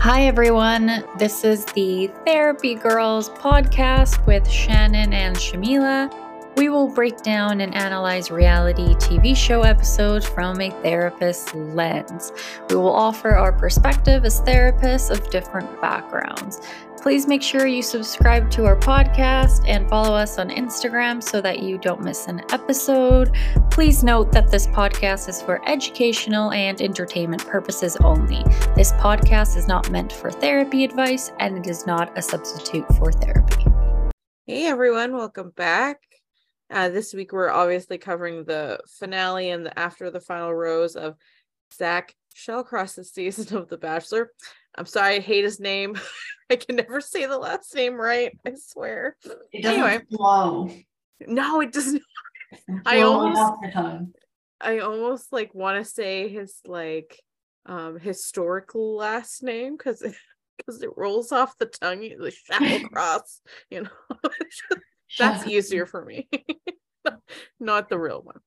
Hi, everyone. This is the Therapy Girls podcast with Shannon and Yamila. We will break down and analyze reality TV show episodes from a therapist's lens. We will offer our perspective as therapists of different backgrounds. Please make sure you subscribe to our podcast and follow us on Instagram so that you don't miss an episode. Please note that this podcast is for educational and entertainment purposes only. This podcast is not meant for therapy advice and it is not a substitute for therapy. Hey everyone, welcome back. Uh, this week we're obviously covering the finale and the after the final rose of Zach Shallcross's season of The Bachelor. I'm sorry, I hate his name. I can never say the last name right. I swear. It doesn't anyway, flow. No, it doesn't. I almost, I almost like want to say his like um historical last name because because it rolls off the tongue. The Shallcross, you know. That's easier for me. Not the real one.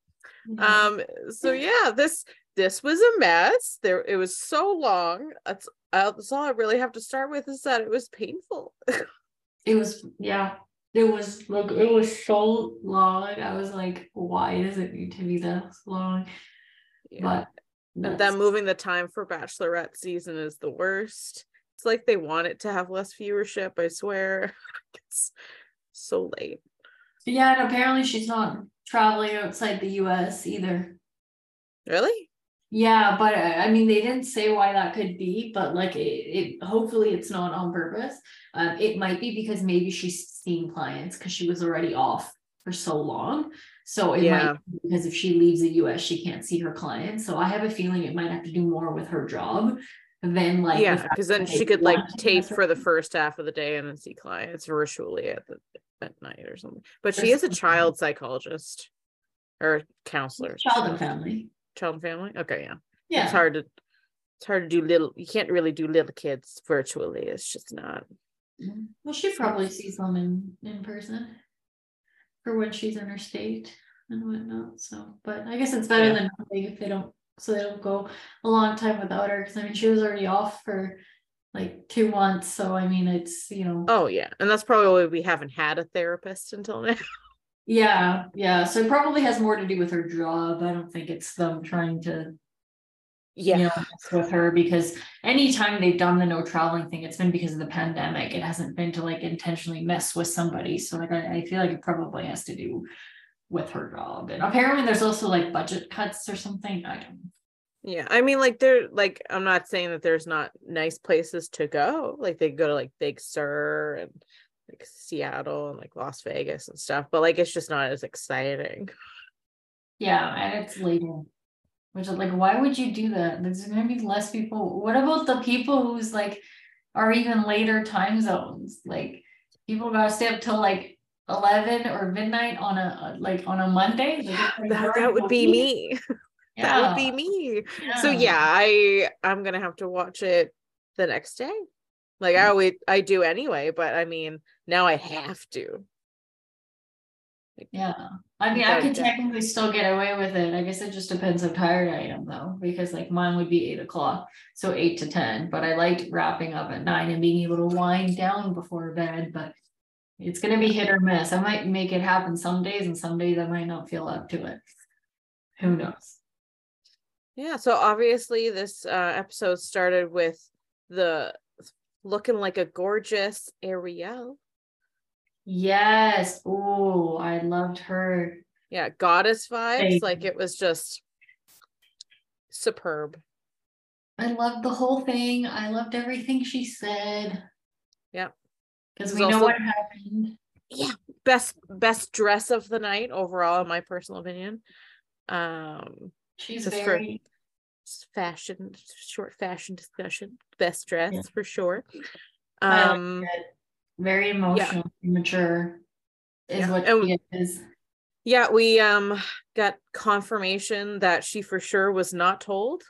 Um. So yeah, this this was a mess. There, it was so long. That's, uh, that's all I really have to start with is that it was painful. it was, yeah, it was like it was so long. I was like, why does it need to be this long? Yeah. But and then moving the time for Bachelorette season is the worst. It's like they want it to have less viewership. I swear, it's so late. Yeah, and apparently she's not traveling outside the U.S. either. Really? Yeah, but uh, I mean, they didn't say why that could be, but like it, it hopefully it's not on purpose. Um, it might be because maybe she's seeing clients because she was already off for so long. So it yeah. might because if she leaves the US, she can't see her clients. So I have a feeling it might have to do more with her job than like yeah, because then she could like tape for the first half of the day and then see clients virtually at the at night or something. But she is a child psychologist or counselor. Child and family child and family okay yeah yeah it's hard to it's hard to do little you can't really do little kids virtually it's just not mm-hmm. well she probably sees them in in person for when she's in her state and whatnot so but i guess it's better yeah. than nothing if they don't so they don't go a long time without her because i mean she was already off for like two months so i mean it's you know oh yeah and that's probably why we haven't had a therapist until now Yeah, yeah. So it probably has more to do with her job. I don't think it's them trying to yeah you know, with her because anytime they've done the no traveling thing, it's been because of the pandemic. It hasn't been to like intentionally mess with somebody. So like I, I feel like it probably has to do with her job. And apparently there's also like budget cuts or something. I don't yeah, I mean, like they're like I'm not saying that there's not nice places to go. Like they go to like Big Sur and like Seattle and like Las Vegas and stuff, but like it's just not as exciting. Yeah, and it's later. Which is like, why would you do that? There's gonna be less people. What about the people who's like are even later time zones? Like people gotta stay up till like 11 or midnight on a like on a Monday. Like, that, that would be me. Yeah. that would be me. Yeah. So yeah, I I'm gonna have to watch it the next day. Like I mm. always I do anyway, but I mean now I have to. Like, yeah. I mean I could technically still get away with it. I guess it just depends how tired I am though, because like mine would be eight o'clock. So eight to ten. But I liked wrapping up at nine and being able to wind down before bed. But it's gonna be hit or miss. I might make it happen some days and some days I might not feel up to it. Who knows? Yeah, so obviously this uh, episode started with the looking like a gorgeous Ariel. Yes. Oh, I loved her. Yeah, goddess vibes. Like it was just superb. I loved the whole thing. I loved everything she said. Because we know also, what happened. Yeah. Best best dress of the night overall, in my personal opinion. Um she's very fashion short fashion discussion best dress yeah. for sure um very emotional yeah. mature is yeah. what and, she is yeah we um got confirmation that she for sure was not told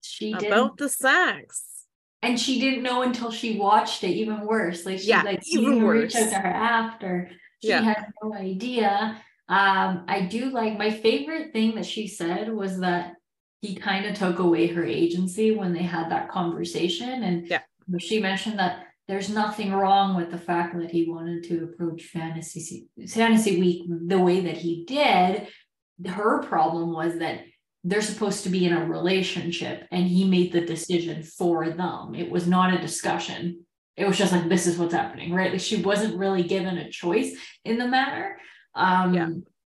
she about didn't. the sex and she didn't know until she watched it even worse. Like she yeah, like even worse. reached out to her after. She yeah. had no idea. Um i do like my favorite thing that she said was that he kind of took away her agency when they had that conversation. And yeah. she mentioned that there's nothing wrong with the fact that he wanted to approach fantasy fantasy week the way that he did. Her problem was that they're supposed to be in a relationship and he made the decision for them. It was not a discussion. It was just like this is what's happening right? Like she wasn't really given a choice in the matter. Um yeah.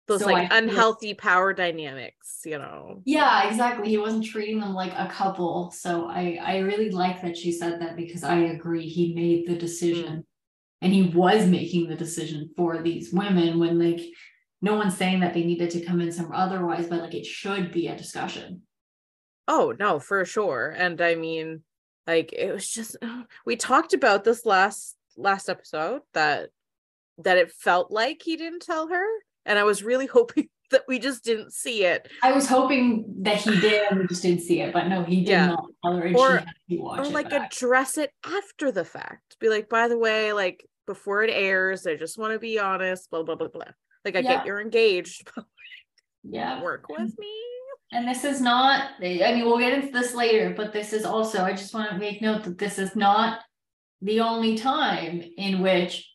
Those so like unhealthy like, power dynamics you know? Yeah exactly. He wasn't treating them like a couple. So i i really like that she said that because i agree he made the decision. Mm. and he was making the decision for these women when like no one's saying that they needed to come in some otherwise but like it should be a discussion oh no for sure and i mean like it was just we talked about this last last episode that that it felt like he didn't tell her and I was really hoping that we just didn't see it. I was hoping that he did and we just didn't see it, but no, he did yeah. not tell her or, or like back. address it after the fact. Be like, by the way, like before it airs, I just want to be honest, blah blah blah blah. Like I yeah. get you're engaged, yeah, work with me. And this is not, I mean, we'll get into this later, but this is also, I just want to make note that this is not the only time in which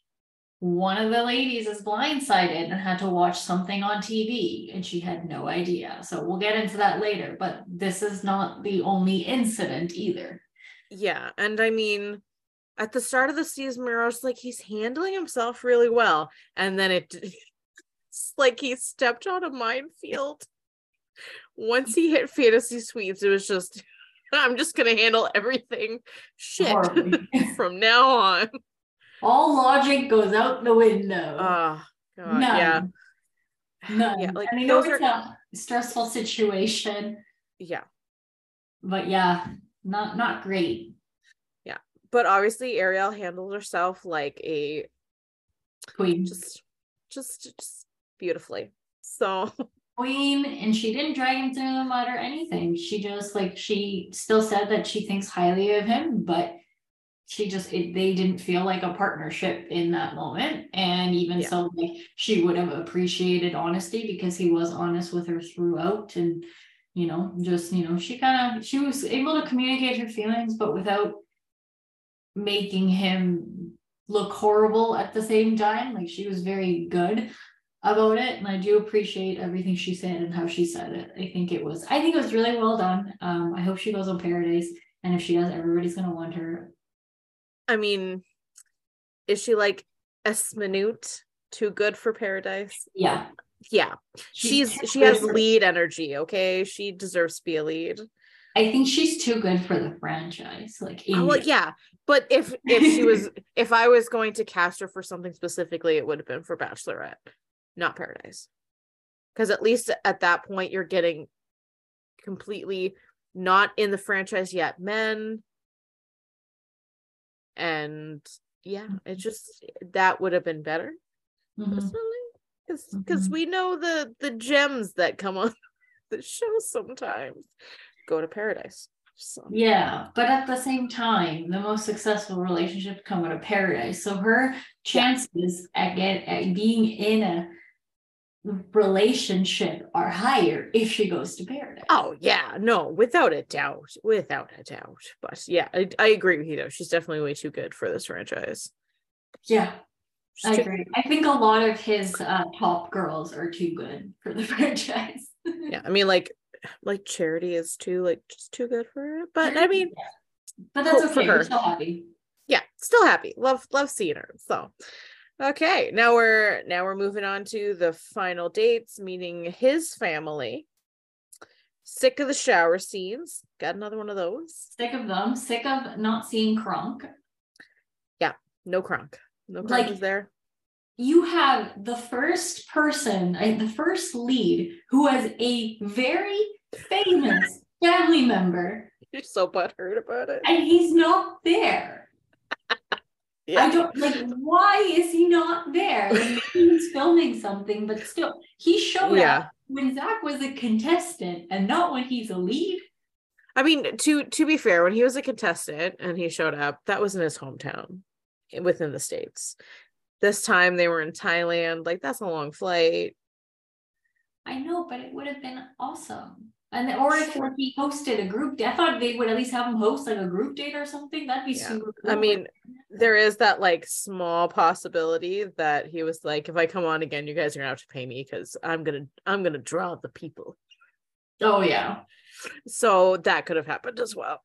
one of the ladies is blindsided and had to watch something on TV and she had no idea. So we'll get into that later, but this is not the only incident either. Yeah. And I mean, at the start of the season, Miro's like, he's handling himself really well. And then it, it's like he stepped on a minefield. Once he hit fantasy suites, it was just, I'm just going to handle everything shit from now on all logic goes out the window. Oh, God, None. yeah. None. Yeah, like I mean, those are a stressful situation. Yeah. But yeah, not not great. Yeah. But obviously Ariel handled herself like a queen. Just just just beautifully. So queen and she didn't drag him through the mud or anything. She just like she still said that she thinks highly of him, but she just it, they didn't feel like a partnership in that moment and even yeah. so like she would have appreciated honesty because he was honest with her throughout and you know just you know she kind of she was able to communicate her feelings but without making him look horrible at the same time like she was very good about it and i do appreciate everything she said and how she said it i think it was i think it was really well done um i hope she goes on paradise and if she does everybody's going to want her I mean, is she like a minute too good for paradise? Yeah. Yeah. She's, she's she has lead energy, okay? She deserves to be a lead. I think she's too good for the franchise. Like oh, well, yeah. But if if she was if I was going to cast her for something specifically, it would have been for Bachelorette, not Paradise. Because at least at that point you're getting completely not in the franchise yet men and yeah it mm-hmm. just that would have been better mm-hmm. personally because because mm-hmm. we know the the gems that come on the show sometimes go to paradise so. yeah but at the same time the most successful relationships come out of paradise so her chances at get at being in a relationship are higher if she goes to paradise. Oh yeah, no, without a doubt, without a doubt. But yeah, I, I agree with you though. She's definitely way too good for this franchise. Yeah, She's I agree. I think a lot of his uh, top girls are too good for the franchise. yeah, I mean, like, like Charity is too like just too good for it. But I mean, yeah. but that's okay. We're still happy. Yeah, still happy. Love love seeing her. So Okay, now we're now we're moving on to the final dates, meeting his family. Sick of the shower scenes. Got another one of those. Sick of them. Sick of not seeing Kronk. Yeah, no Kronk. No Kronk like, is there. You have the first person, the first lead who has a very famous family member. You're so butthurt about it. And he's not there. Yeah. I don't like why is he not there? Like, he's filming something, but still he showed yeah. up when Zach was a contestant and not when he's a lead. I mean, to to be fair, when he was a contestant and he showed up, that was in his hometown eh, within the states. This time they were in Thailand. Like that's a long flight. I know, but it would have been awesome. And or if he hosted a group date, I thought they would at least have him host like a group date or something. That'd be yeah. super cool. I mean, there is that like small possibility that he was like, if I come on again, you guys are gonna have to pay me because I'm gonna I'm gonna draw the people. Oh yeah. So that could have happened as well.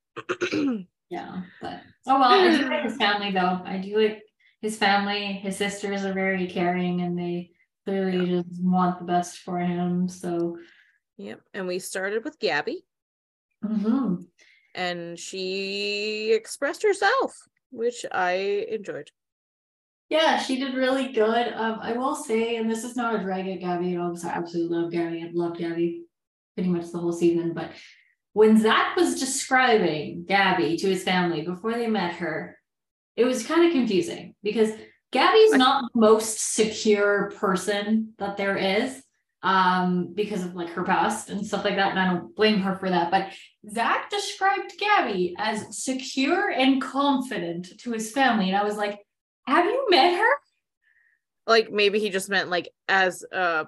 yeah, but oh well, I do like his family though. I do like his family. His sisters are very caring and they clearly yeah. just want the best for him. So Yep. And we started with Gabby. Mm-hmm. And she expressed herself, which I enjoyed. Yeah, she did really good. Um, I will say, and this is not a drag at Gabby at all, because I absolutely love Gabby. I've loved Gabby pretty much the whole season. But when Zach was describing Gabby to his family before they met her, it was kind of confusing because Gabby's not the most secure person that there is um, because of like her past and stuff like that. And I don't blame her for that. But Zach described Gabby as secure and confident to his family. And I was like, have you met her? Like maybe he just meant like as a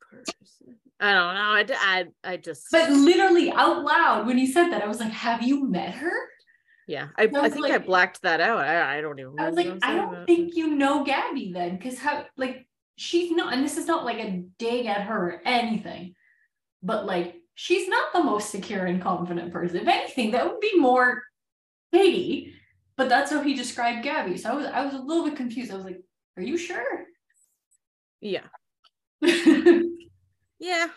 person. I don't know. I, I, I just. But literally out loud when he said that, I was like, have you met her? Yeah, I, I, I think like, I blacked that out. I, I don't even. I was like, I don't about. think you know Gabby then, because how like she's not, and this is not like a dig at her or anything, but like she's not the most secure and confident person. If anything, that would be more Kaity. But that's how he described Gabby. So I was I was a little bit confused. I was like, are you sure? Yeah. yeah. Yeah.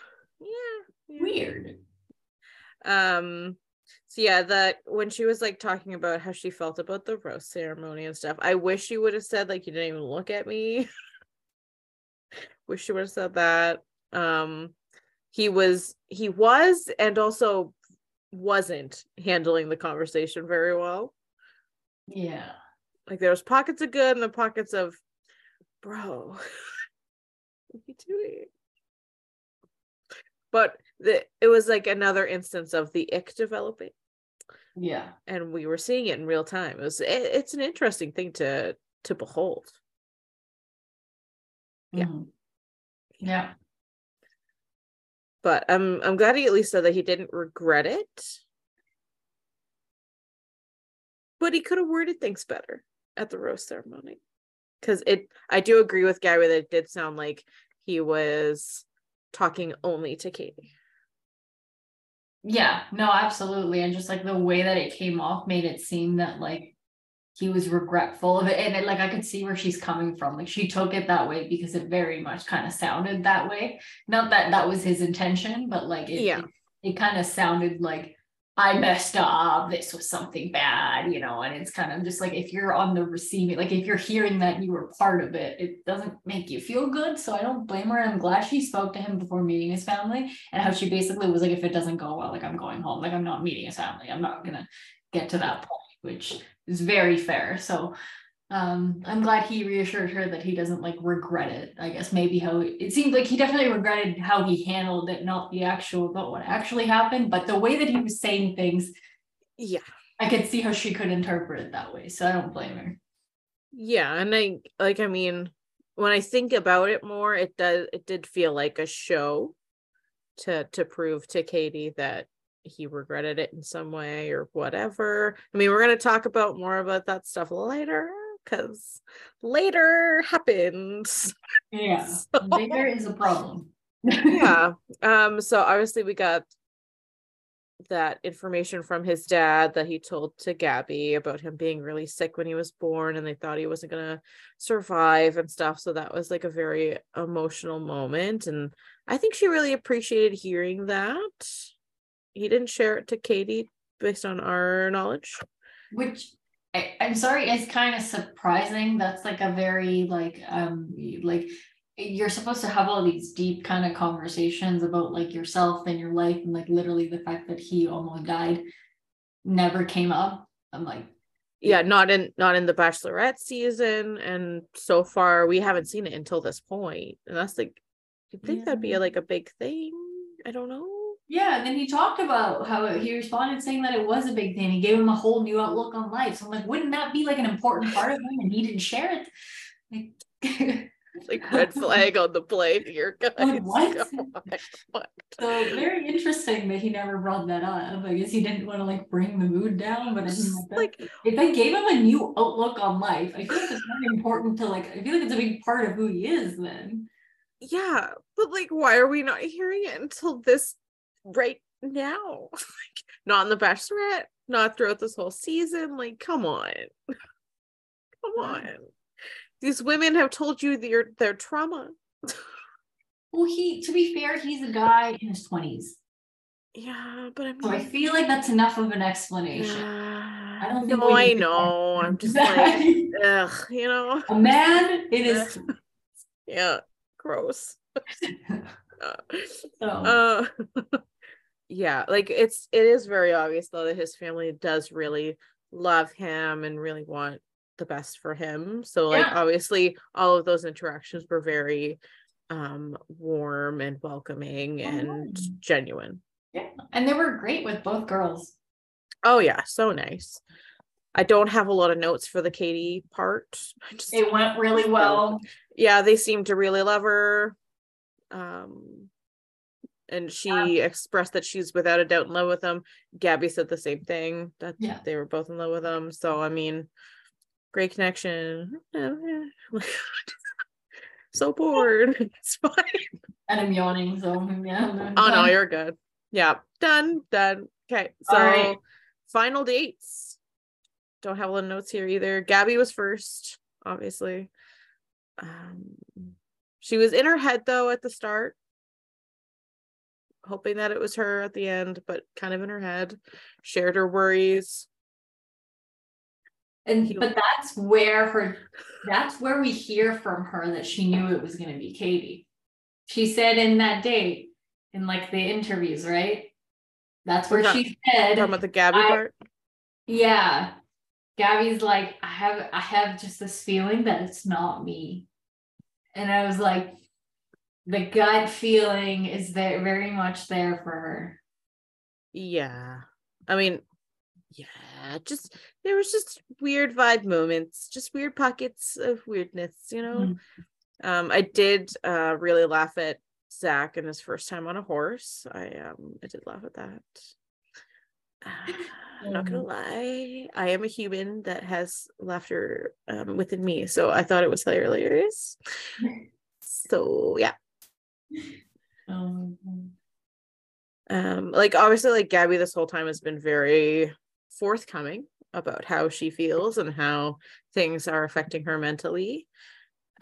Weird. Um so yeah, that when she was like talking about how she felt about the rose ceremony and stuff, I wish you would have said like you didn't even look at me. wish she would have said that. Um he was he was and also wasn't handling the conversation very well. Yeah. Like there was pockets of good and the pockets of bro what are you doing? But the, it was like another instance of the ick developing. Yeah. And we were seeing it in real time. It was it, it's an interesting thing to to behold. Yeah. Mm-hmm. Yeah. But I'm I'm glad he at least said that he didn't regret it. But he could have worded things better at the rose ceremony. Cause it I do agree with Gary that it did sound like he was talking only to Kaity. Yeah, no, absolutely. And just like the way that it came off made it seem that like he was regretful of it. And it, like i could see where she's coming from. Like she took it that way because it very much kind of sounded that way. Not that that was his intention but like it, yeah. it, it kind of sounded like i messed up. This was something bad you know? And it's kind of just like if you're on the receiving like if you're hearing that you were part of it it doesn't make you feel good. So i don't blame her. I'm glad she spoke to him before meeting his family and how she basically was like if it doesn't go well like i'm going home. Like i'm not meeting his family. I'm not gonna get to that point which is very fair. So um, I'm glad he reassured her that he doesn't like regret it. I guess maybe how it seemed like he definitely regretted how he handled it, not the actual about what actually happened, but the way that he was saying things. Yeah, I could see how she could interpret it that way. So I don't blame her. Yeah, and I like I mean, when I think about it more, it does it did feel like a show to to prove to Kaity that he regretted it in some way or whatever. I mean, we're going to talk about more about that stuff later because later happens. Yeah, so, later is a problem. yeah. Um. So obviously we got that information from his dad that he told to Gabby about him being really sick when he was born and they thought he wasn't going to survive and stuff. So that was like a very emotional moment. And I think she really appreciated hearing that he didn't share it to Kaity based on our knowledge. Which I, am sorry, it's kind of surprising. That's like a very like um like you're supposed to have all these deep kind of conversations about like yourself and your life and like literally the fact that he almost died never came up. I'm like yeah not in not in the bachelorette season and so far we haven't seen it until this point and that's like you think yeah. that'd be a, like a big thing i don't know yeah, and then he talked about how he responded saying that it was a big thing. He gave him a whole new outlook on life. So I'm like, wouldn't that be like an important part of him? And he didn't share it. Like, like red flag on the play here, guys. Like, what? Oh so very interesting that he never brought that up. I guess he didn't want to like bring the mood down, but I mean, like, like if they gave him a new outlook on life, I feel like it's very important to like. I feel like it's a big part of who he is. Then. Yeah, but like, why are we not hearing it until this right now? like, not in the Bachelorette, not throughout this whole season. Like, come on, come on. These women have told you their their trauma. well, he to be fair, he's a guy in his twenties. Yeah, but I mean, so I feel like that's enough of an explanation. I don't think. No, I know. I'm just like, ugh, you know, a man it is yeah, gross. so. Uh, yeah, like it's it is very obvious though that his family does really love him and really want the best for him. So like yeah. obviously all of those interactions were very um warm and welcoming and oh. genuine. Yeah. And they were great with both girls. Oh yeah, so nice. I don't have a lot of notes for the Kaity part. Just, it went really well. Yeah, they seem to really love her. Um and she yeah. expressed that she's without a doubt in love with him. Gabby said the same thing that yeah. they were both in love with him. So I mean, great connection. so bored. It's fine. And I'm yawning, so yeah. Oh no, you're good. Yeah, done, done. Okay, so final dates. Don't have a lot of notes here either. Gabby was first, obviously. Um, she was in her head though at the start, hoping that it was her at the end, but kind of in her head. Shared her worries and but that's where her that's where we hear from her that she knew it was going to be Kaity. She said in that date, in like the interviews, right? That's where she said talking about the Gabby I, part. Yeah. Gabby's like, I have I have just this feeling that it's not me. And I was like, the gut feeling is there very much there for her. Yeah. I mean, yeah, just there was just weird vibe moments, just weird pockets of weirdness, you know. Mm-hmm. Um, I did uh really laugh at Zach and his first time on a horse. I um I did laugh at that. Uh, I'm not gonna lie, I am a human that has laughter um, within me, so I thought it was hilarious. so yeah. Um, um, like obviously, like Gabby, this whole time has been very forthcoming about how she feels and how things are affecting her mentally.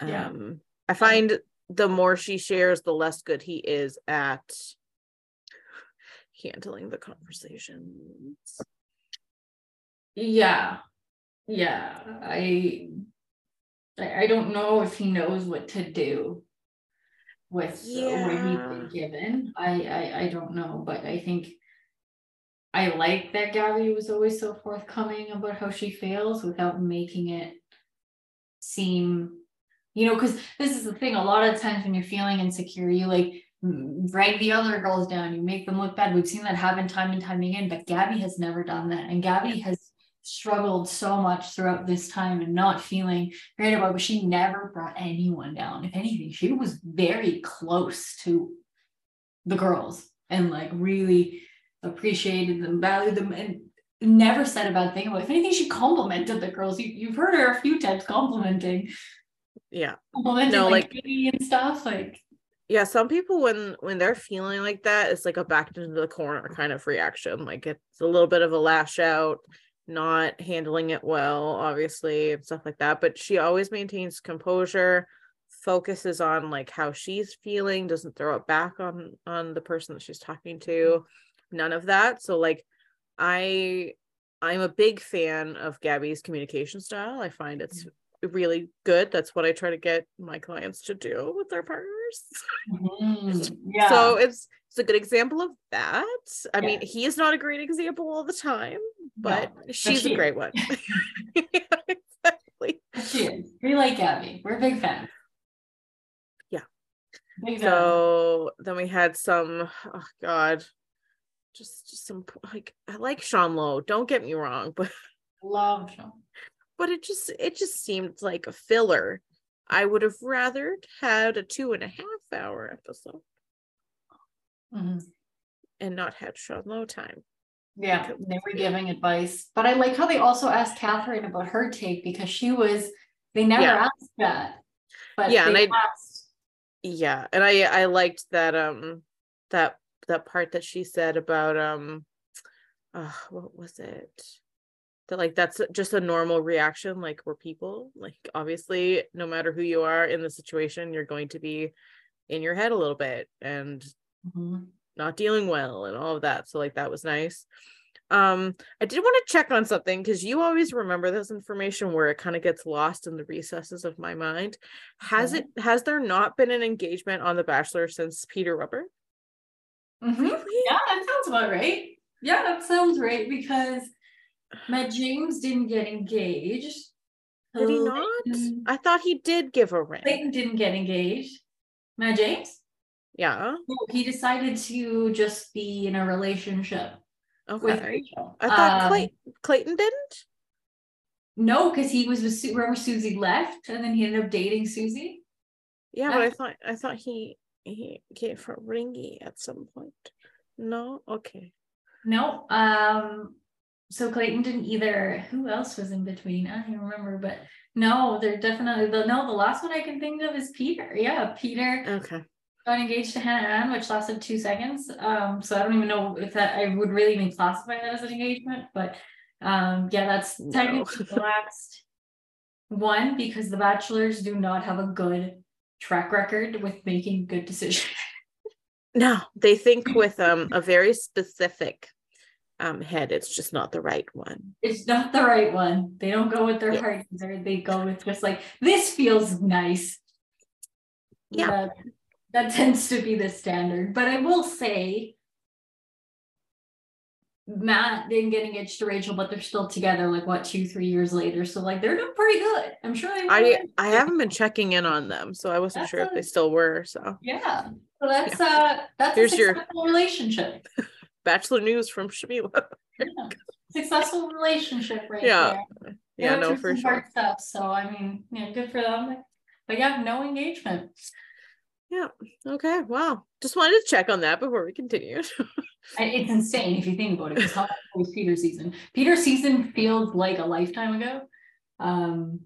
Yeah. Um, I find the more she shares, the less good he is at handling the conversations. Yeah. Yeah. I I don't know if he knows what to do with yeah. what he's been given. I, I I don't know, but I think I like that Gabby was always so forthcoming about how she feels without making it seem, you know, because this is the thing. A lot of times when you're feeling insecure, you like drag the other girls down, you make them look bad. We've seen that happen time and time again, but Gabby has never done that. And Gabby has struggled so much throughout this time and not feeling great about it, but she never brought anyone down. If anything, she was very close to the girls and like really appreciated them, valued them, and never said a bad thing about. It. If anything, she complimented the girls. You, you've heard her a few times complimenting. Yeah. Complimenting no, like, like and stuff. Like yeah, some people when when they're feeling like that, it's like a back into the corner kind of reaction. Like it's a little bit of a lash out, not handling it well, obviously, and stuff like that. But she always maintains composure, focuses on like how she's feeling, doesn't throw it back on on the person that she's talking to none of that. So like I I'm a big fan of Gabby's communication style. I find it's really good. That's what I try to get my clients to do with their partners. Mm, yeah. So it's it's a good example of that. I yeah. mean, he is not a great example all the time, but no, she's but a great one. exactly. She is. We like Gabby. We're big fans. Yeah. Big so then we had some oh god just just some like I like Sean Lowe. Don't get me wrong, but I love Sean. But it just it just seemed like a filler. I would have rather had a two and a half hour episode mm-hmm. and not had Sean Lowe time. Yeah, they were giving advice. But I like how they also asked Catherine about her take because she was, they never yeah. asked that. But yeah, and I, asked. yeah, and I, I liked that, um, that, that part that she said about, um, uh, what was it? That like that's just a normal reaction. Like we're people. Like obviously, no matter who you are in the situation, you're going to be in your head a little bit and mm-hmm not dealing well and all of that. So like that was nice. Um, I did want to check on something because you always remember this information where it kind of gets lost in the recesses of my mind. Has okay. it has there not been an engagement on The Bachelor since Peter Weber? Mm-hmm. Really? Yeah, that sounds about right. Yeah, that sounds right because Matt James didn't get engaged. Did he not? I thought he did give a ring. Clayton didn't get engaged. Matt James? Yeah. he decided to just be in a relationship okay. with Rachael. I thought um, Clay- Clayton didn't. No, because he was with remember Susie left, and then he ended up dating Susie. Yeah, but I thought I thought he he gave her ringy at some point. No, okay. No, um, so Clayton didn't either. Who else was in between? I don't remember, but no, they're definitely the no. The last one I can think of is Peter. Yeah, Peter. Okay got engaged to Hannah Ann, which lasted two seconds. Um, so I don't even know if that I would really even classify that as an engagement, but um, yeah, that's no. technically the last one because the bachelors do not have a good track record with making good decisions. no, they think with um a very specific um head. It's just not the right one. It's not the right one. They don't go with their yeah. hearts, or they go with just like this feels nice. Yeah that tends to be the standard. But I will say, Matt didn't get engaged to Rachael, but they're still together. Like what, two, three years later. So like they're doing pretty good. I'm sure they. I I haven't been checking in on them, so I wasn't that's sure a, if they still were. So yeah, so that's yeah. uh that's Here's a successful your relationship. Bachelor news from Yamila. yeah. Successful relationship, right yeah. there. Yeah, no, for sure. Stuff. So I mean, yeah, good for them. But yeah, no engagement. Yeah. Okay. Wow. Just wanted to check on that before we continue. it's insane if you think about it. Because how was Peter's season? Peter season feels like a lifetime ago. Um,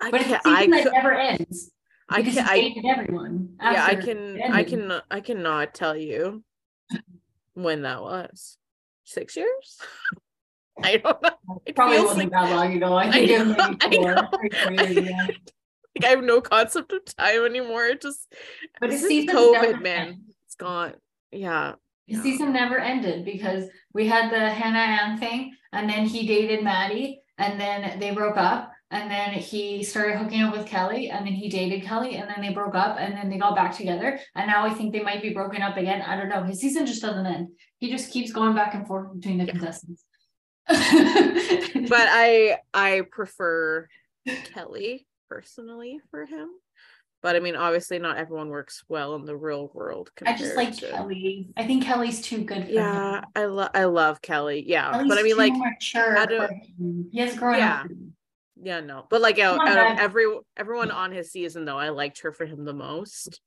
I but it's a season I that could, never ends. I can. I everyone. Yeah, I can. I can. I cannot tell you when that was. Six years. I don't know. It Probably wasn't that long ago. I think I know, it was maybe four. Like I have no concept of time anymore. It just but this is COVID, man. End. It's gone. Yeah. The yeah. season never ended because we had the Hannah Ann thing, and then he dated Maddie, and then they broke up, and then he started hooking up with Kelley, and then he dated Kelley, and then they broke up, and then they got back together, and now I think they might be broken up again. I don't know. His season just doesn't end. He just keeps going back and forth between the yeah. contestants. but I I prefer Kelley personally for him. But I mean, obviously, not everyone works well in the real world. I just like to... Kelley. I think Kelley's too good. yeah, him. I love I love Kelly. Yeah, Kelley's but I mean, like, mature do... he has grown yeah. up. Yeah, no, but like out, out of every everyone on his season, though, I liked her for him the most.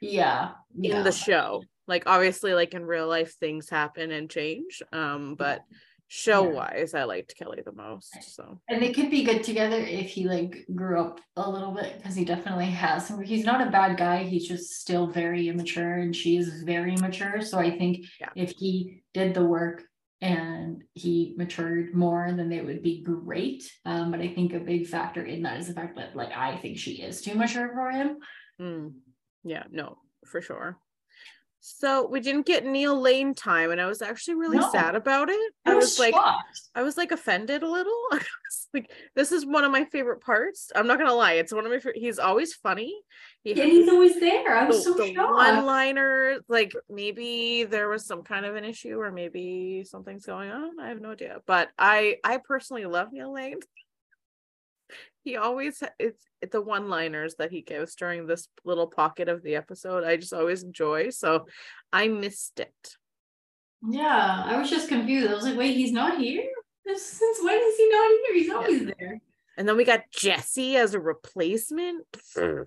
Yeah, in yeah. the show, like obviously, like in real life, things happen and change. Um, but show wise i liked kelley the most so and they could be good together if he like grew up a little bit because he definitely has he's not a bad guy he's just still very immature and she's very mature so i think yeah. if he did the work and he matured more then they would be great um, but i think a big factor in that is the fact that like i think she is too mature for him mm. yeah no for sure so we didn't get Neil Lane time, and I was actually really no. sad about it. I, I was, was like, I was like offended a little. I was like, this is one of my favorite parts. I'm not gonna lie, it's one of my. Favorite, he's always funny. He yeah, he's always there. I was the, so the shocked. One-liner, like maybe there was some kind of an issue, or maybe something's going on. I have no idea. But I, I personally love Neil Lane he always it's the one liners that he gives during this little pocket of the episode i just always enjoy so i missed it yeah i was just confused i was like wait he's not here since when is he not here he's always yeah. there And then we got Jesse as a replacement. Mm.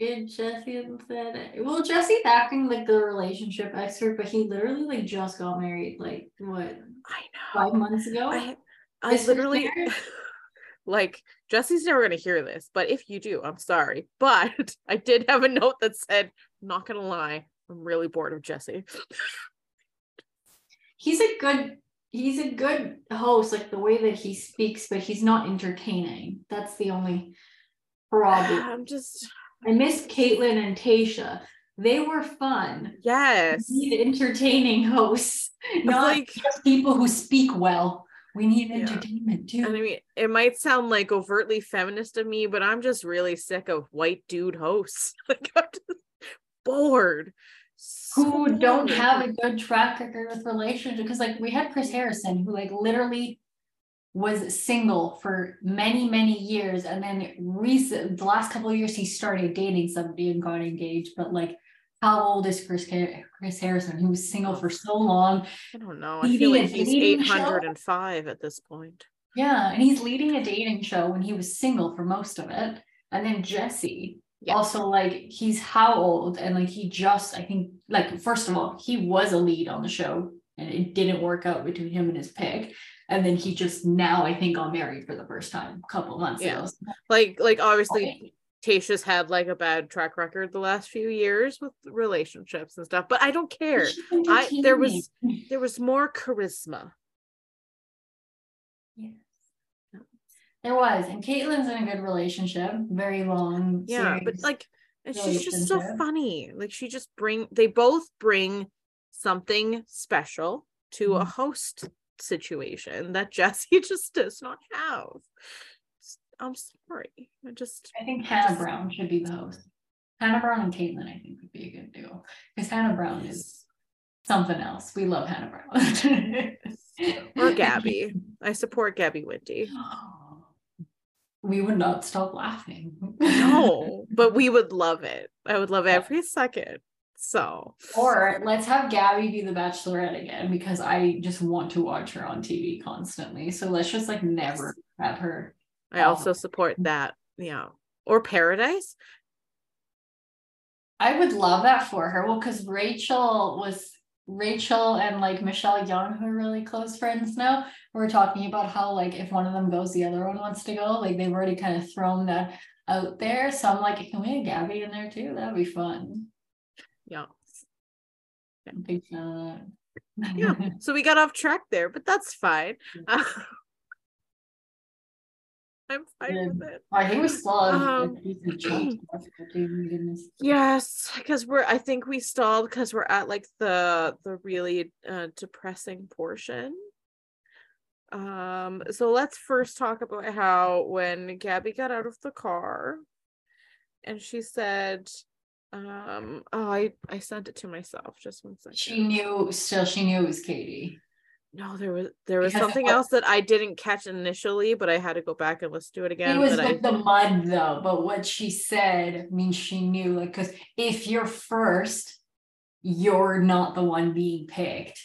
Did Jesse said it. Well, Jesse's acting like the relationship expert, but he literally like just got married like what I know five months ago. I, I literally like Jesse's never gonna hear this, but if you do, I'm sorry. But I did have a note that said, not gonna lie, I'm really bored of Jesse. he's a good he's a good host, like the way that he speaks, but he's not entertaining. That's the only problem. I'm just I miss Kaitlyn and Tayshia. They were fun. Yes. Entertaining hosts, not like, just people who speak well. We need entertainment too. And I mean, it might sound like overtly feminist of me, but I'm just really sick of white dude hosts. like I'm just bored. Who don't have a good track record with relationships. Because like we had Chris Harrison, who like literally was single for many many years and then recent the last couple of years he started dating somebody and got engaged but like how old is Chris Chris Harrison who was single for so long I don't know I feel like he's 805 show. at this point yeah and he's leading a dating show when he was single for most of it and then Jesse yeah. also like he's how old and like he just I think like first of all he was a lead on the show and it didn't work out between him and his pick and then he just now I think got married for the first time a couple months yeah. ago. Like like obviously okay. Tayshia's had like a bad track record the last few years with relationships and stuff, but I don't care. I there was there was more charisma. Yes. There was, and Kaitlyn's in a good relationship, very long. Yeah, but like and she's just so funny. Like she just bring they both bring something special to mm-hmm. a host situation that Jesse just does not have. I'm sorry. I just I think Hannah just... Brown should be the host. Hannah Brown and Kaitlyn, I think, would be a good duo. Because Hannah Brown is something else. We love Hannah Brown. or Gabby. I support Gabby Windey. We would not stop laughing. no, but we would love it. I would love every second. So, or let's have Gabby be the bachelorette again because I just want to watch her on TV constantly. So let's just like never have her. I also support that. Yeah. Or Paradise. I would love that for her. Well, because Rachel was Rachel and like Michelle Young, who are really close friends now, we're talking about how like if one of them goes, the other one wants to go. Like they've already kind of thrown that out there. So I'm like, can we have Gabby in there too? That'd be fun yeah. yeah. So we got off track there, but that's fine. I'm fine yeah. with it. I think we stalled. Um, yes, because we're. I think we stalled because we're at like the the really uh, depressing portion. Um. So let's first talk about how when Gabby got out of the car, and she said, um, oh, I I sent it to myself. Just one second. She knew. Still, she knew it was Kaity. No, there was there was because something else that I didn't catch initially, but I had to go back and listen to it again. It was with I... the mud though, but what she said I means she knew, like, because if you're first, you're not the one being picked.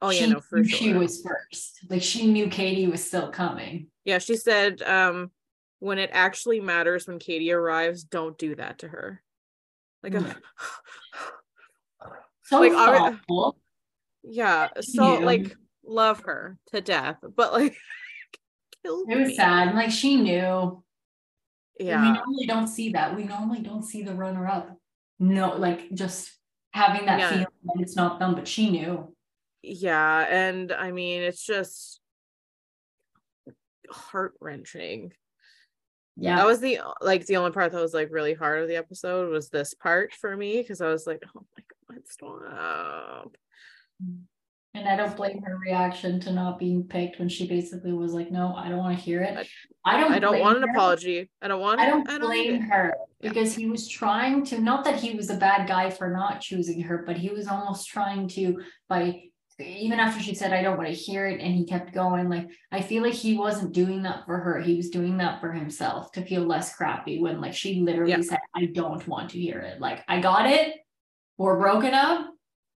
Oh yeah, no, for sure. She was first. Like she knew Kaity was still coming. Yeah, she said, um, when it actually matters when Kaity arrives, don't do that to her like a so like thoughtful. yeah so like love her to death but like it was me. sad like she knew. Yeah. we normally don't see that. We normally don't see the runner up no like just having that yeah. feeling that it's not them but she knew. Yeah and i mean it's just heart wrenching yeah. That was the like the only part that was like really hard of the episode was this part for me because i was like oh my god stop mm. And i don't blame her reaction to not being picked when she basically was like no i don't want to hear it i don't i don't want an apology i don't want i don't, I don't blame her because yeah. he was trying to not that he was a bad guy for not choosing her but he was almost trying to by even after she said, I don't want to hear it, and he kept going, like, I feel like he wasn't doing that for her. He was doing that for himself to feel less crappy when, like, she literally yeah. said, I don't want to hear it. Like, I got it. We're broken up.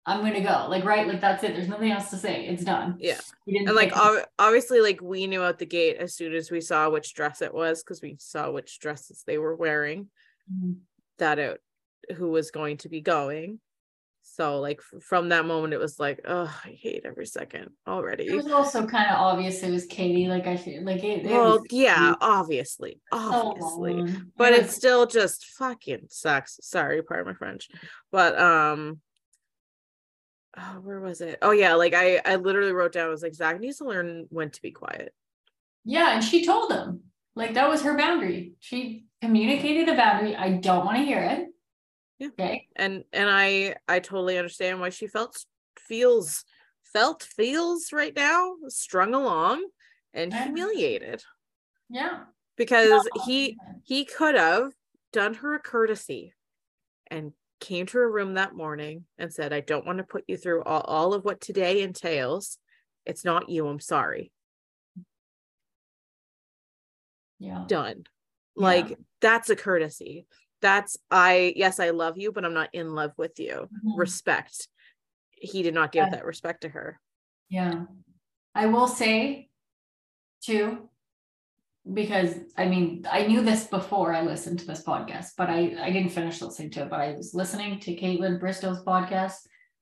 I'm gonna go. Like, right, like that's it. There's nothing else to say. It's done. Yeah. And like ob- obviously, like we knew out the gate as soon as we saw which dress it was, because we saw which dresses they were wearing, mm-hmm. that it who was going to be going. So like from that moment, it was like, oh, I hate every second already. It was also kind of obvious it was Kaity. Like I feel like it. it well, yeah, obviously, obviously, so but it, it still just fucking sucks. Sorry, pardon my French, but um, oh, where was it? Oh yeah, like I I literally wrote down. I was like, Zach needs to learn when to be quiet. Yeah, and she told him like that was her boundary. She communicated a boundary. I don't want to hear it yeah okay and and i i totally understand why she felt feels felt feels right now strung along and humiliated yeah because he he could have done her a courtesy and came to her room that morning and said i don't want to put you through all, all of what today entails. It's not you. I'm sorry. Yeah. Done. Like yeah. that's a courtesy. That's i yes i love you but i'm not in love with you. Mm-hmm. respect. He did not give yeah. that respect to her. Yeah. I will say too because i mean i knew this before i listened to this podcast but i i didn't finish listening to it but i was listening to Kaitlyn Bristowe's podcast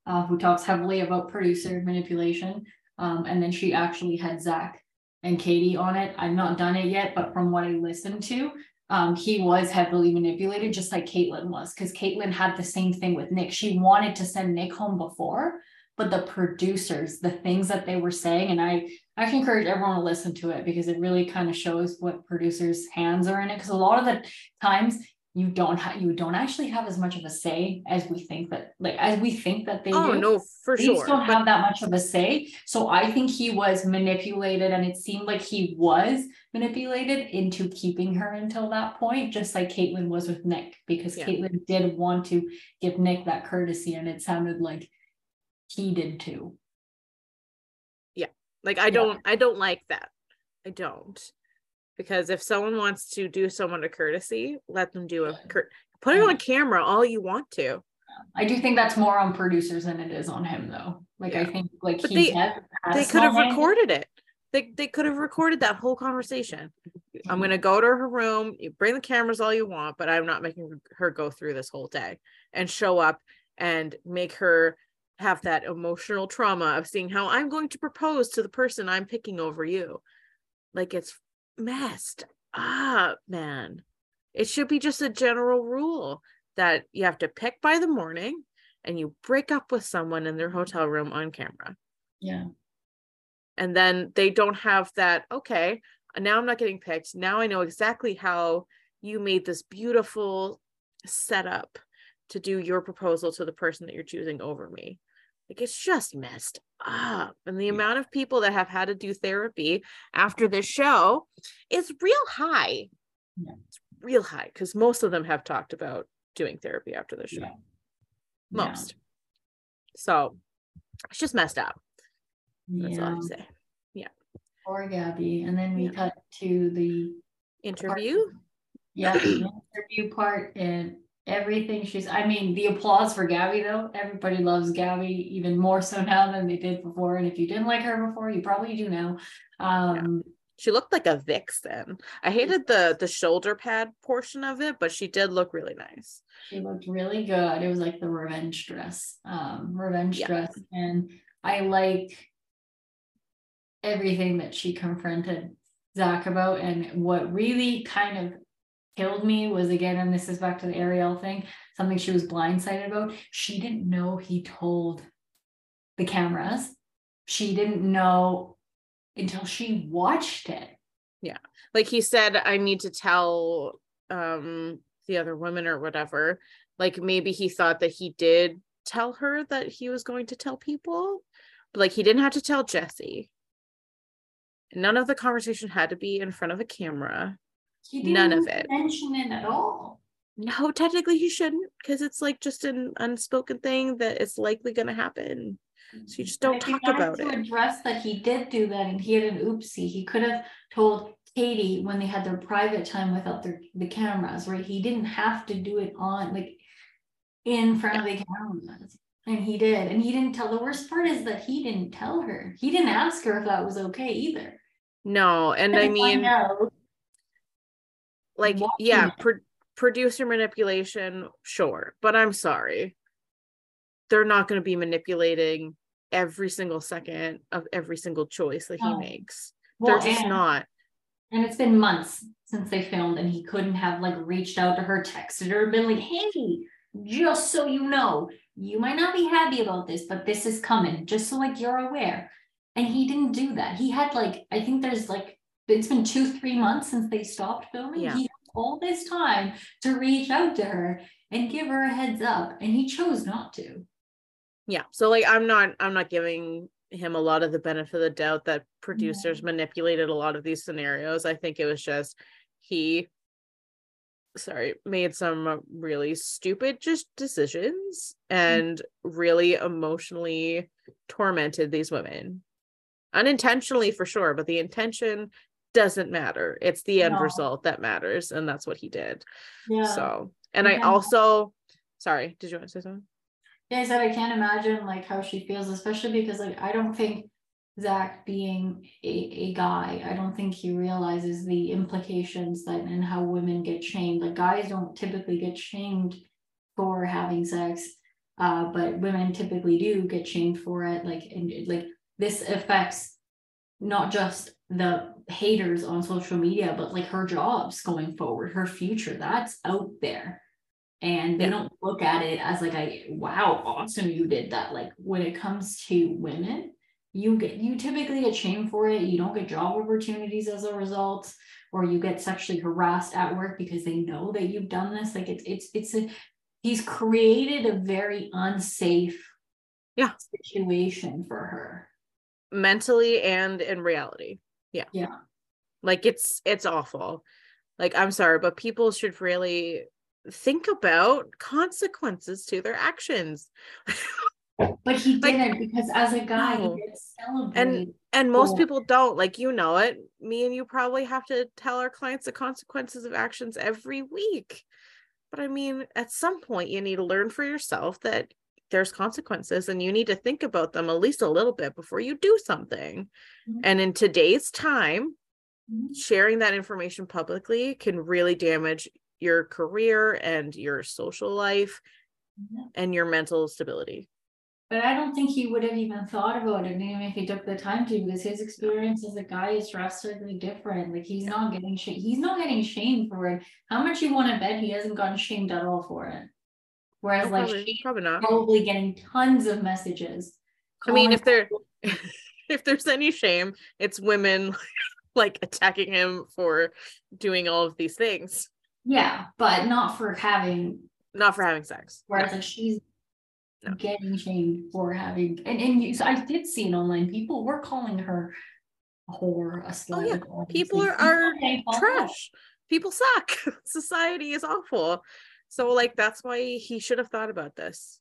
uh, who talks heavily about producer manipulation um, and then she actually had zach and Kaity on it i've not done it yet but from what i listened to um, he was heavily manipulated, just like Kaitlyn was, because Kaitlyn had the same thing with Nick. She wanted to send Nick home before, but the producers, the things that they were saying, and I, I can encourage everyone to listen to it because it really kind of shows what producers' hands are in it. Because a lot of the times you don't have you don't actually have as much of a say as we think that like as we think that they oh do. no for they sure don't but... have that much of a say so i think he was manipulated and it seemed like he was manipulated into keeping her until that point just like kaitlyn was with nick because yeah. kaitlyn did want to give nick that courtesy and it sounded like he did too like i don't yeah. i don't like that i don't because if someone wants to do someone a courtesy, let them do a cur- put it on camera all you want to. I do think that's more on producers than it is on him though. Like yeah. I think like but he they, they could have recorded it. They they could have recorded that whole conversation. Mm-hmm. I'm gonna go to her room, you bring the cameras all you want, but I'm not making her go through this whole day and show up and make her have that emotional trauma of seeing how I'm going to propose to the person I'm picking over you. Like it's messed up, man. It should be just a general rule that you have to pick by the morning and you break up with someone in their hotel room on camera. Yeah. And then they don't have that, okay, now I'm not getting picked. Now I know exactly how you made this beautiful setup to do your proposal to the person that you're choosing over me. Like it's just messed up. And the yeah. amount of people that have had to do therapy after this show is real high. Yeah. It's real high because most of them have talked about doing therapy after the show. Yeah. Most. So it's just messed up. That's all I have to say. Yeah. Or Gabi. And then we cut to the interview. Part. Yeah, the interview part and everything she's i mean the applause for Gabi though. Everybody loves Gabi even more so now than they did before. And if you didn't like her before you probably do now. Um yeah. she looked like a vixen i hated the the shoulder pad portion of it but she did look really nice. She looked really good. It was like the revenge dress um revenge yeah. dress. And i like everything that she confronted zach about and what really kind of killed me was again, and this is back to the Ariel thing, something she was blindsided about. She didn't know he told the cameras. She didn't know until she watched it. Yeah. Like he said, I need to tell um the other women or whatever. Like maybe he thought that he did tell her that he was going to tell people, but like he didn't have to tell Jesse. None of the conversation had to be in front of a camera. None of it. Mention it at all. No, technically he shouldn't, because it's like just an unspoken thing that is likely going to happen. So you just don't talk about to it. Address that he did do that, and he had an oopsie. He could have told Kaity when they had their private time without their the cameras, right? He didn't have to do it on like in front yeah. of the cameras. And he did. And he didn't tell. The worst part is that he didn't tell her. He didn't ask her if that was okay either. No. And I mean, like, yeah, pro- producer manipulation, sure. But I'm sorry. They're not going to be manipulating every single second of every single choice that he makes. Well, They're just and, not. And it's been months since they filmed, and he couldn't have like reached out to her, texted her, been like, hey, just so you know, you might not be happy about this, but this is coming, just so like you're aware. And he didn't do that. He had like, I think there's like, it's been two, three months since they stopped filming. Yeah. He all this time to reach out to her and give her a heads up, and he chose not to. Yeah. So like I'm not I'm not giving him a lot of the benefit of the doubt that producers yeah. manipulated a lot of these scenarios. I think it was just he sorry made some really stupid just decisions mm. and really emotionally tormented these women unintentionally for sure but the intention doesn't matter it's the end no. result that matters and that's what he did yeah. so and i also sorry did you want to say something yeah i said i can't imagine like how she feels especially because like i don't think Zach being a, a guy, I don't think he realizes the implications that and how women get shamed. Like guys don't typically get shamed for having sex, uh, but women typically do get shamed for it. Like and like this affects not just the haters on social media, but like her jobs going forward, her future. That's out there. And they yeah. don't look at it as like I wow, awesome you did that. Like when it comes to women, you get you typically get shamed for it you don't get job opportunities as a result or you get sexually harassed at work because they know that you've done this like it's it's it's a he's created a very unsafe yeah situation for her mentally and in reality yeah yeah like it's it's awful like i'm sorry but people should really think about consequences to their actions But he didn't like, because as a guy, no. he. And and most people don't. Like you know it. Me and you probably have to tell our clients the consequences of actions every week. But I mean, at some point you need to learn for yourself that there's consequences and you need to think about them at least a little bit before you do something. Mm-hmm. And in today's time, mm-hmm. sharing that information publicly can really damage your career and your social life mm-hmm. and your mental stability. But I don't think he would have even thought about it, even if he took the time to, because his experience as a guy is drastically different. Like he's not getting sh- he's not getting shamed for it. How much you want to bet he hasn't gotten shamed at all for it? Whereas like probably, probably not probably getting tons of messages. I mean, if there if there's any shame, it's women like attacking him for doing all of these things. Yeah, but not for having not for having sex. Whereas like she's no. getting shamed for having and, and you, so I did see it online. People were calling her a whore, a slut. Oh, yeah. People are, are trash. People suck. Society is awful. So like that's why he should have thought about this.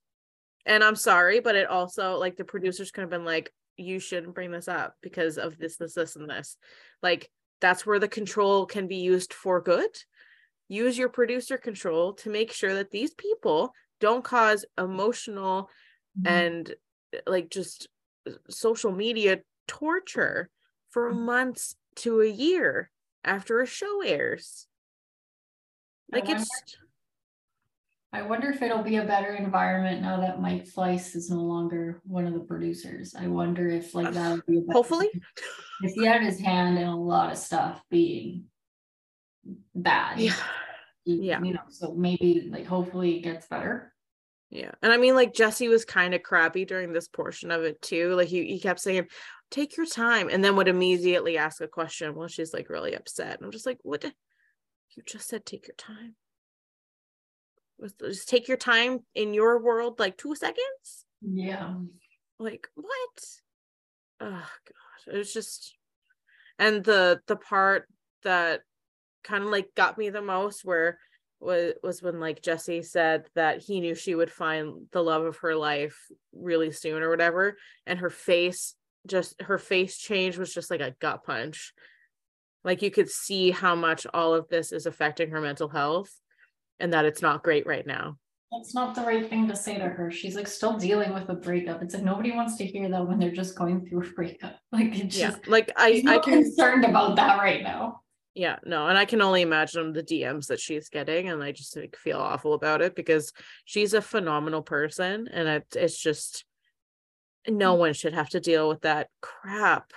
And I'm sorry, but it also like the producers could have been like, you shouldn't bring this up because of this, this, this, and this. Like that's where the control can be used for good. Use your producer control to make sure that these people don't cause emotional mm-hmm. and like just social media torture for mm-hmm. months to a year after a show airs. Like it's I wonder if it'll be a better environment now that Mike Fleiss is no longer one of the producers. I wonder if like that would be hopefully. If he had his hand in a lot of stuff being bad. Yeah. Yeah. you know so maybe like hopefully it gets better. Yeah and i mean like jesse was kind of crappy during this portion of it too. Like he, he kept saying take your time and then would immediately ask a question while she's like really upset. And i'm just like what you just said take your time just take your time in your world like two seconds? Yeah. Like what? Oh god. It was just and the the part that kind of like got me the most where was was when like Jesse said that he knew she would find the love of her life really soon or whatever and her face just her face change was just like a gut punch. Like you could see how much all of this is affecting her mental health and that it's not great right now That's not the right thing to say to her. She's like still dealing with a breakup. It's like nobody wants to hear that when they're just going through a breakup. Like it's yeah, just like I I can concerned about that right now. Yeah, no, and I can only imagine the DMs that she's getting, and I just like, feel awful about it because she's a phenomenal person, and it, it's just no mm. one should have to deal with that crap.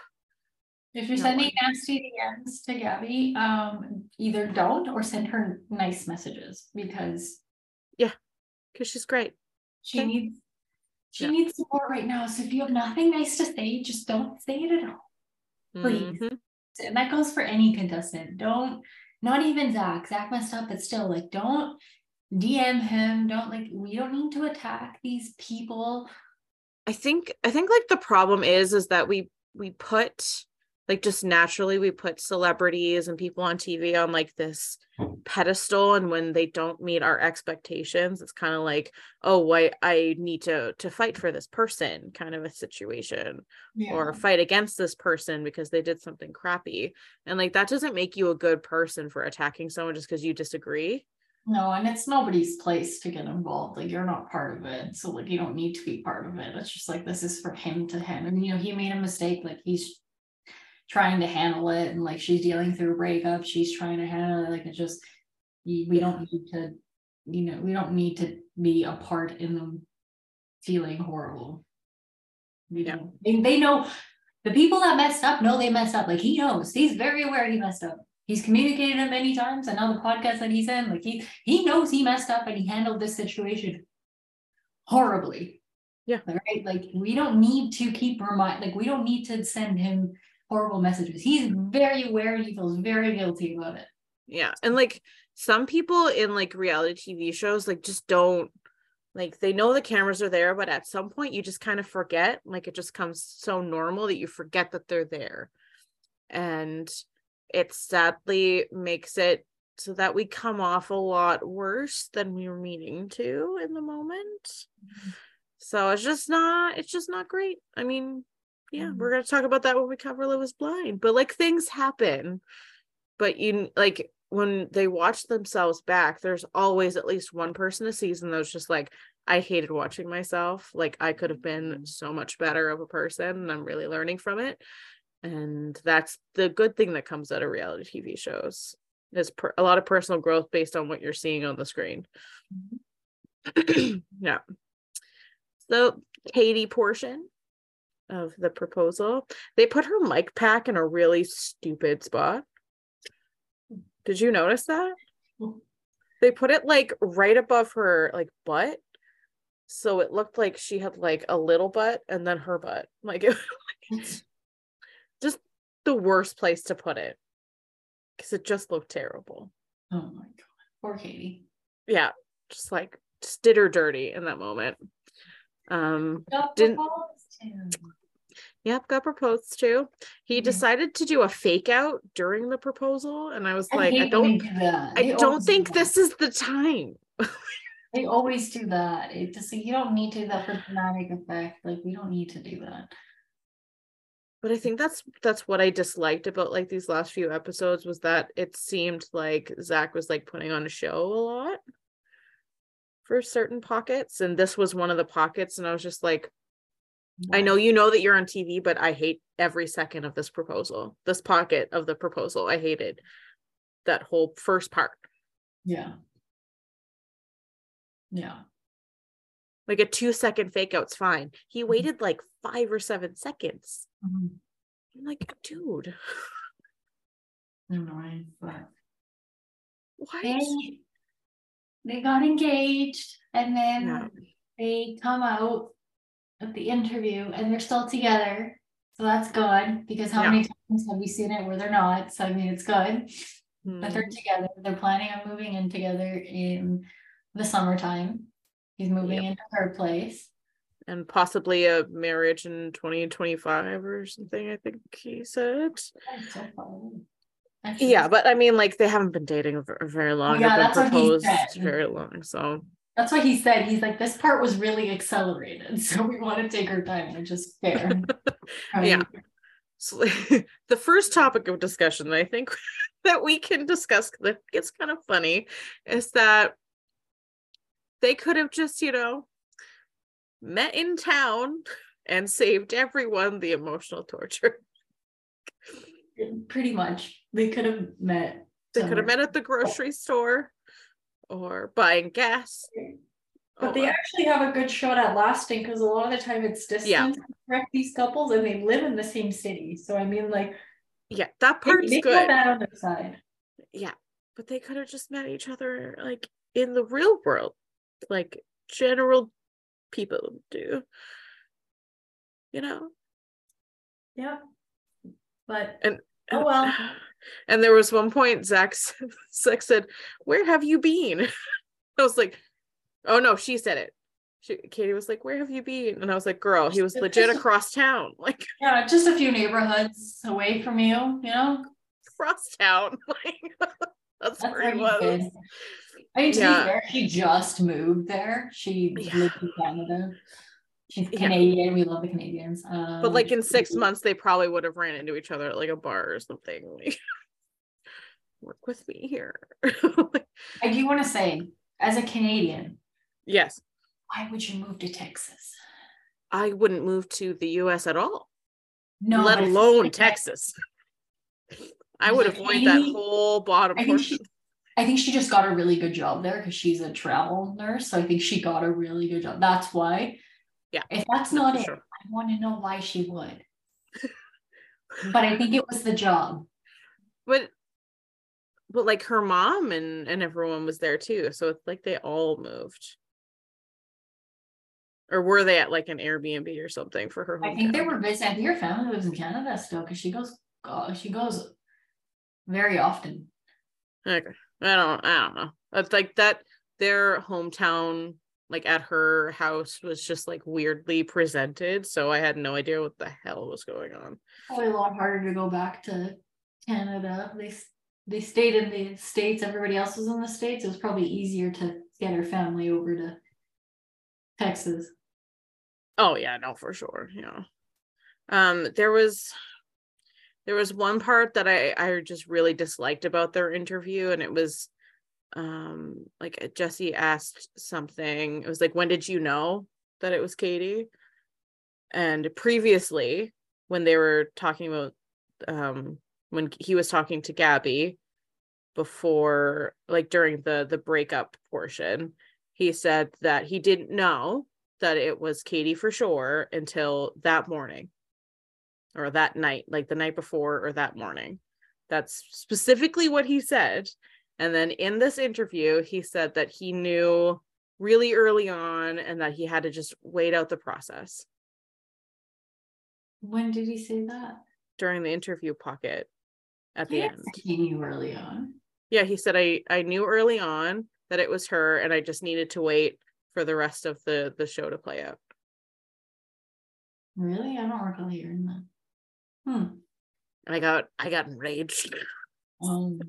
If you're no sending one. nasty DMs to Gabi, um, either don't or send her nice messages because yeah, because she's great. She okay. needs she yeah. needs support right now. So if you have nothing nice to say, just don't say it at all. Please. Mm-hmm. And that goes for any contestant. Don't not even Zach. Zach messed up, but still, like, don't DM him. Don't like we don't need to attack these people. I think I think like the problem is is that we we put like just naturally we put celebrities and people on TV on like this pedestal and when they don't meet our expectations it's kind of like oh why I need to to fight for this person kind of a situation yeah. or fight against this person because they did something crappy and like that doesn't make you a good person for attacking someone just because you disagree no, and it's nobody's place to get involved. Like you're not part of it. So like you don't need to be part of it. It's just like this is for him to him. And you know, he made a mistake. Like he's trying to handle it and like she's dealing through a breakup she's trying to handle it like it's just we don't need to you know we don't need to be a part in them feeling horrible. You know they, they know the people that messed up know they messed up like he knows he's very aware he messed up. He's communicated it many times and on the podcast that he's in like he he knows he messed up and he handled this situation horribly. Yeah. Right like we don't need to keep remind like we don't need to send him horrible messages. He's very aware and he feels very guilty about it. Yeah. And like some people in like reality TV shows like just don't like they know the cameras are there, but at some point you just kind of forget. Like it just comes so normal that you forget that they're there. And it sadly makes it so that we come off a lot worse than we were meaning to in the moment. Mm-hmm. So it's just not it's just not great. I mean, yeah mm-hmm. we're going to talk about that when we cover love is blind but like things happen but you like when they watch themselves back there's always at least one person a season that's just like i hated watching myself like i could have been mm-hmm. so much better of a person and i'm really learning from it and that's the good thing that comes out of reality tv shows is per- a lot of personal growth based on what you're seeing on the screen mm-hmm. yeah so Kaity portion of the proposal. They put her mic pack in a really stupid spot. Did you notice that? They put it like right above her like butt. So it looked like she had like a little butt and then her butt. Like it just the worst place to put it. Cause it just looked terrible. Oh my god. Poor Kaity. Yeah. Just like did her dirty in that moment. Um didn't Yep, got proposed to. He mm-hmm. decided to do a fake out during the proposal, and I was like, I don't, do I don't think do this is the time. they always do that. It just you don't need to do that for dramatic effect. Like we don't need to do that. But I think that's that's what I disliked about like these last few episodes was that it seemed like Zach was like putting on a show a lot for certain pockets, and this was one of the pockets, and I was just like, I know you know that you're on TV, but I hate every second of this proposal, this pocket of the proposal. I hated that whole first part. Yeah. Yeah. Like a two second fake out's fine. He mm-hmm. waited like five or seven seconds. Mm-hmm. I'm like, dude. Annoying, but what? They, they got engaged and then they come out at the interview and they're still together. So that's good because how yeah. many times have we seen it where they're not? So I mean, it's good mm. that they're together. They're planning on moving in together in the summertime. He's moving yep. into her place. And possibly a marriage in 2025 or something, I think he said. Yeah, but I mean, like they haven't been dating for very long. Yeah, that's proposed what he said. very long. So that's what he said. He's like, this part was really accelerated. So we want to take our time, which is fair. yeah. So, the first topic of discussion that I think that we can discuss that gets kind of funny is that they could have just, you know, met in town and saved everyone the emotional torture. Pretty much. They could have met. They could have met at the grocery store or buying gas. But oh, they actually have a good shot at lasting because a lot of the time it's distance yeah. correct these couples and they live in the same city. So I mean like yeah, that part's they good. That on their side. Yeah. But they could have just met each other like in the real world. Like general people do. You know? Yeah. But and oh well. And there was one point Zach, Zach said, Where have you been? I was like, Oh no, she said it. She, Kaity was like, "Where have you been?" And I was like, "Girl, he was legit across town." Like, yeah, just a few neighborhoods away from you, you know, across town. Like, that's, that's where he was. I mean, to yeah. be fair, she just moved there. She yeah. lived in Canada. She's Canadian. Yeah. We love the Canadians. Um, but like in six months, they probably would have ran into each other at like a bar or something. Like, work with me here. I do want to say, as a Canadian, yes, why would you move to Texas? I wouldn't move to the US at all. No, let alone Texas. I would avoid that whole bottom I portion. She, I think she just got a really good job there because she's a travel nurse. So I think she got a really good job. That's why. Yeah. If that's not it, sure. I want to know why she would. but I think it was the job. But but like her mom and and everyone was there too. So it's like they all moved or were they at like an Airbnb or something for her? I think they were visiting. I think her family lives in Canada still because she goes. Uh, she goes very often. Okay, I don't. I don't know. It's like that. Their hometown, like at her house, was just like weirdly presented. So I had no idea what the hell was going on. Probably a lot harder to go back to Canada. They they stayed in the states. Everybody else was in the states. It was probably easier to get her family over to Texas. Oh yeah, no, for sure. Yeah. Um, there was there was one part that I I just really disliked about their interview, and it was um like Jesse asked something. It was like, when did you know that it was Kaity? And previously, when they were talking about um when he was talking to Gabi before like during the the breakup portion, he said that he didn't know that it was Kaity for sure until that morning or that night, like the night before or that morning. That's specifically what he said. And then in this interview, he said that he knew really early on and that he had to just wait out the process. When did he say that? During the interview pocket at the end. He knew early on. Yeah, he said I I knew early on that it was her and I just needed to wait for the rest of the the show to play out. Really? I don't recall hearing that. Hmm. And I got I got enraged. Um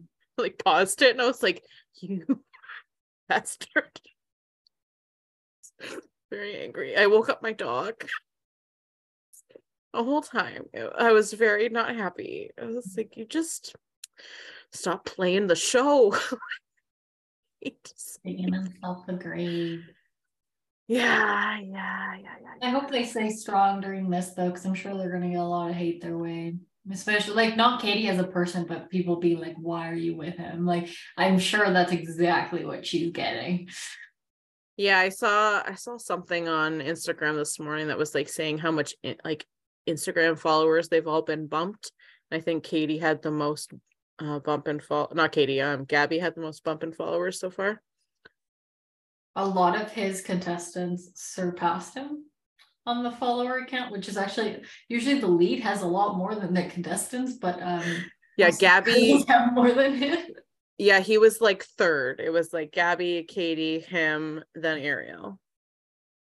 like paused it and I was like, you bastard. Very angry. I woke up my dog. The whole time. I was very not happy. I was like, you just stop playing the show. Digging himself a grave. Yeah, yeah, yeah, yeah. I hope they stay strong during this though, because I'm sure they're gonna get a lot of hate their way. Especially like not Kaity as a person, but people being like, why are you with him? Like, I'm sure that's exactly what she's getting. Yeah, I saw I saw something on Instagram this morning that was like saying how much like Instagram followers they've all been bumped. I think Kaity had the most uh, bump and fall. Not Kaity. Um, Gabi had the most bump and followers so far a lot of his contestants surpassed him on the follower account, which is actually usually the lead has a lot more than the contestants, but um yeah, Gabi have more than him. Yeah, he was like third. It was like Gabi, Kaity, him, then Ariel.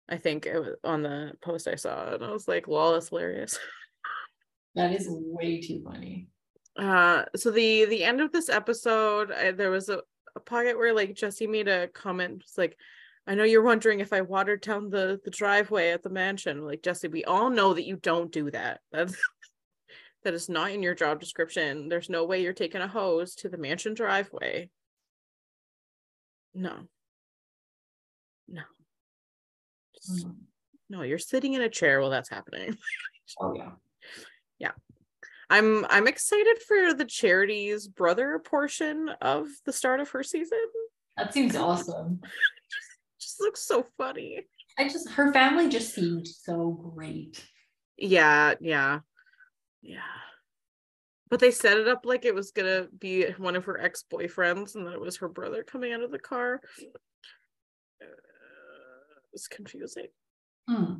I think it was on the post I saw, and I was like, "Lol, that's hilarious." That is way too funny. Uh, so the the end of this episode, I, there was a, a pocket where like Jesse made a comment. It's like, I know you're wondering if I watered down the the driveway at the mansion. Like Jesse, we all know that you don't do that. That's that is not in your job description. There's no way you're taking a hose to the mansion driveway. No. No. Mm-hmm. No, you're sitting in a chair while that's happening. oh yeah. Yeah. I'm I'm excited for the charity's brother portion of the start of her season. That seems awesome. Looks so funny. I just her family just seemed so great. Yeah, yeah. Yeah. But they set it up like it was gonna be one of her ex-boyfriends and that it was her brother coming out of the car. Uh, it's confusing. Hmm.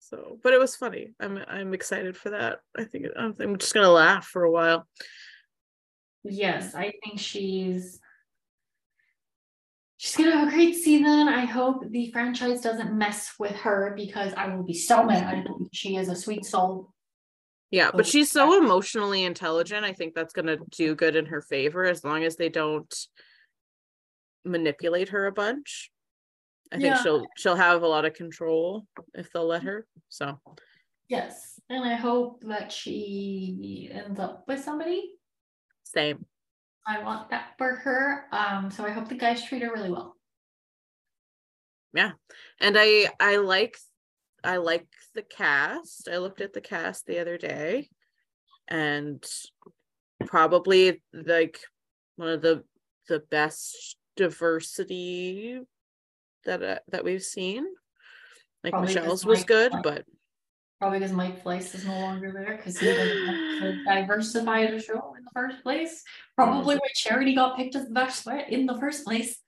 So, but it was funny. I'm I'm excited for that. I think I'm just gonna laugh for a while. Yes, I think she's she's gonna have a great season. I hope the franchise doesn't mess with her because I will be so mad. She is a sweet soul. Yeah, but oh, she's so emotionally intelligent. I think that's gonna do good in her favor as long as they don't manipulate her a bunch. I think yeah. she'll she'll have a lot of control if they'll let her. So yes, and I hope that she ends up with somebody. Same. I want that for her. Um, so I hope the guys treat her really well. Yeah, and I I like I like the cast. I looked at the cast the other day, and probably like one of the the best diversity that uh, that we've seen. Like probably Michelle's was good, but probably because Mike Fleiss is no longer there because he didn't diversify the show the first place. Probably why Charity got picked as the bachelorette in the first place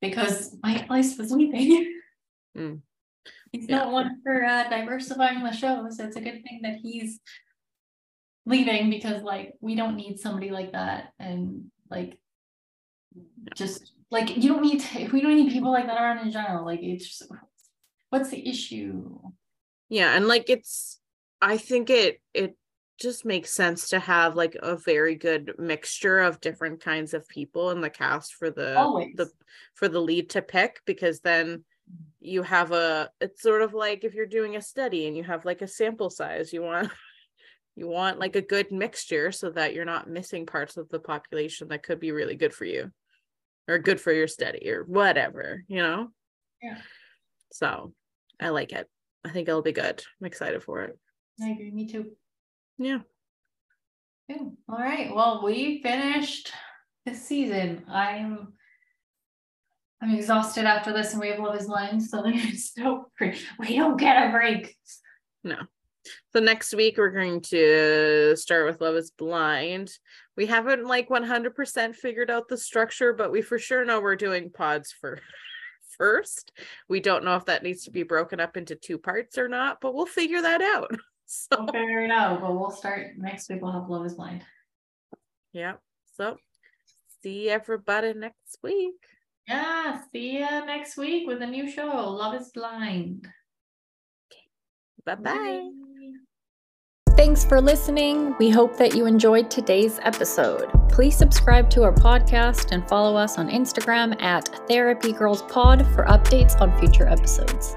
because Mike Fleiss was leaving. Mm. He's yeah. not one for uh, diversifying the show, so it's a good thing that he's leaving because like we don't need somebody like that and like just like you don't need to, we don't need people like that around in general like it's just what's the issue yeah and like it's i think it it just makes sense to have like a very good mixture of different kinds of people in the cast for the Always. the for the lead to pick because then you have a it's sort of like if you're doing a study and you have like a sample size you want you want like a good mixture so that you're not missing parts of the population that could be really good for you or good for your study or whatever, you know? Yeah. So I like it. I think it'll be good. I'm excited for it. I agree. Me too. Yeah. Good. All right. Well, we finished this season. I'm I'm exhausted after this and we have Love is Blind, so there's no we don't get a break. No. So next week we're going to start with Love is Blind. We haven't like 100% figured out the structure, but we for sure know we're doing pods for first. We don't know if that needs to be broken up into two parts or not, but we'll figure that out. So we'll figure it out, but we'll start next week. We'll have Love is Blind. Yeah. So see everybody next week. Yeah. See you next week with a new show, Love is Blind. Okay. Bye-bye. bye Thanks for listening. We hope that you enjoyed today's episode. Please subscribe to our podcast and follow us on Instagram at Therapy Girls Pod for updates on future episodes.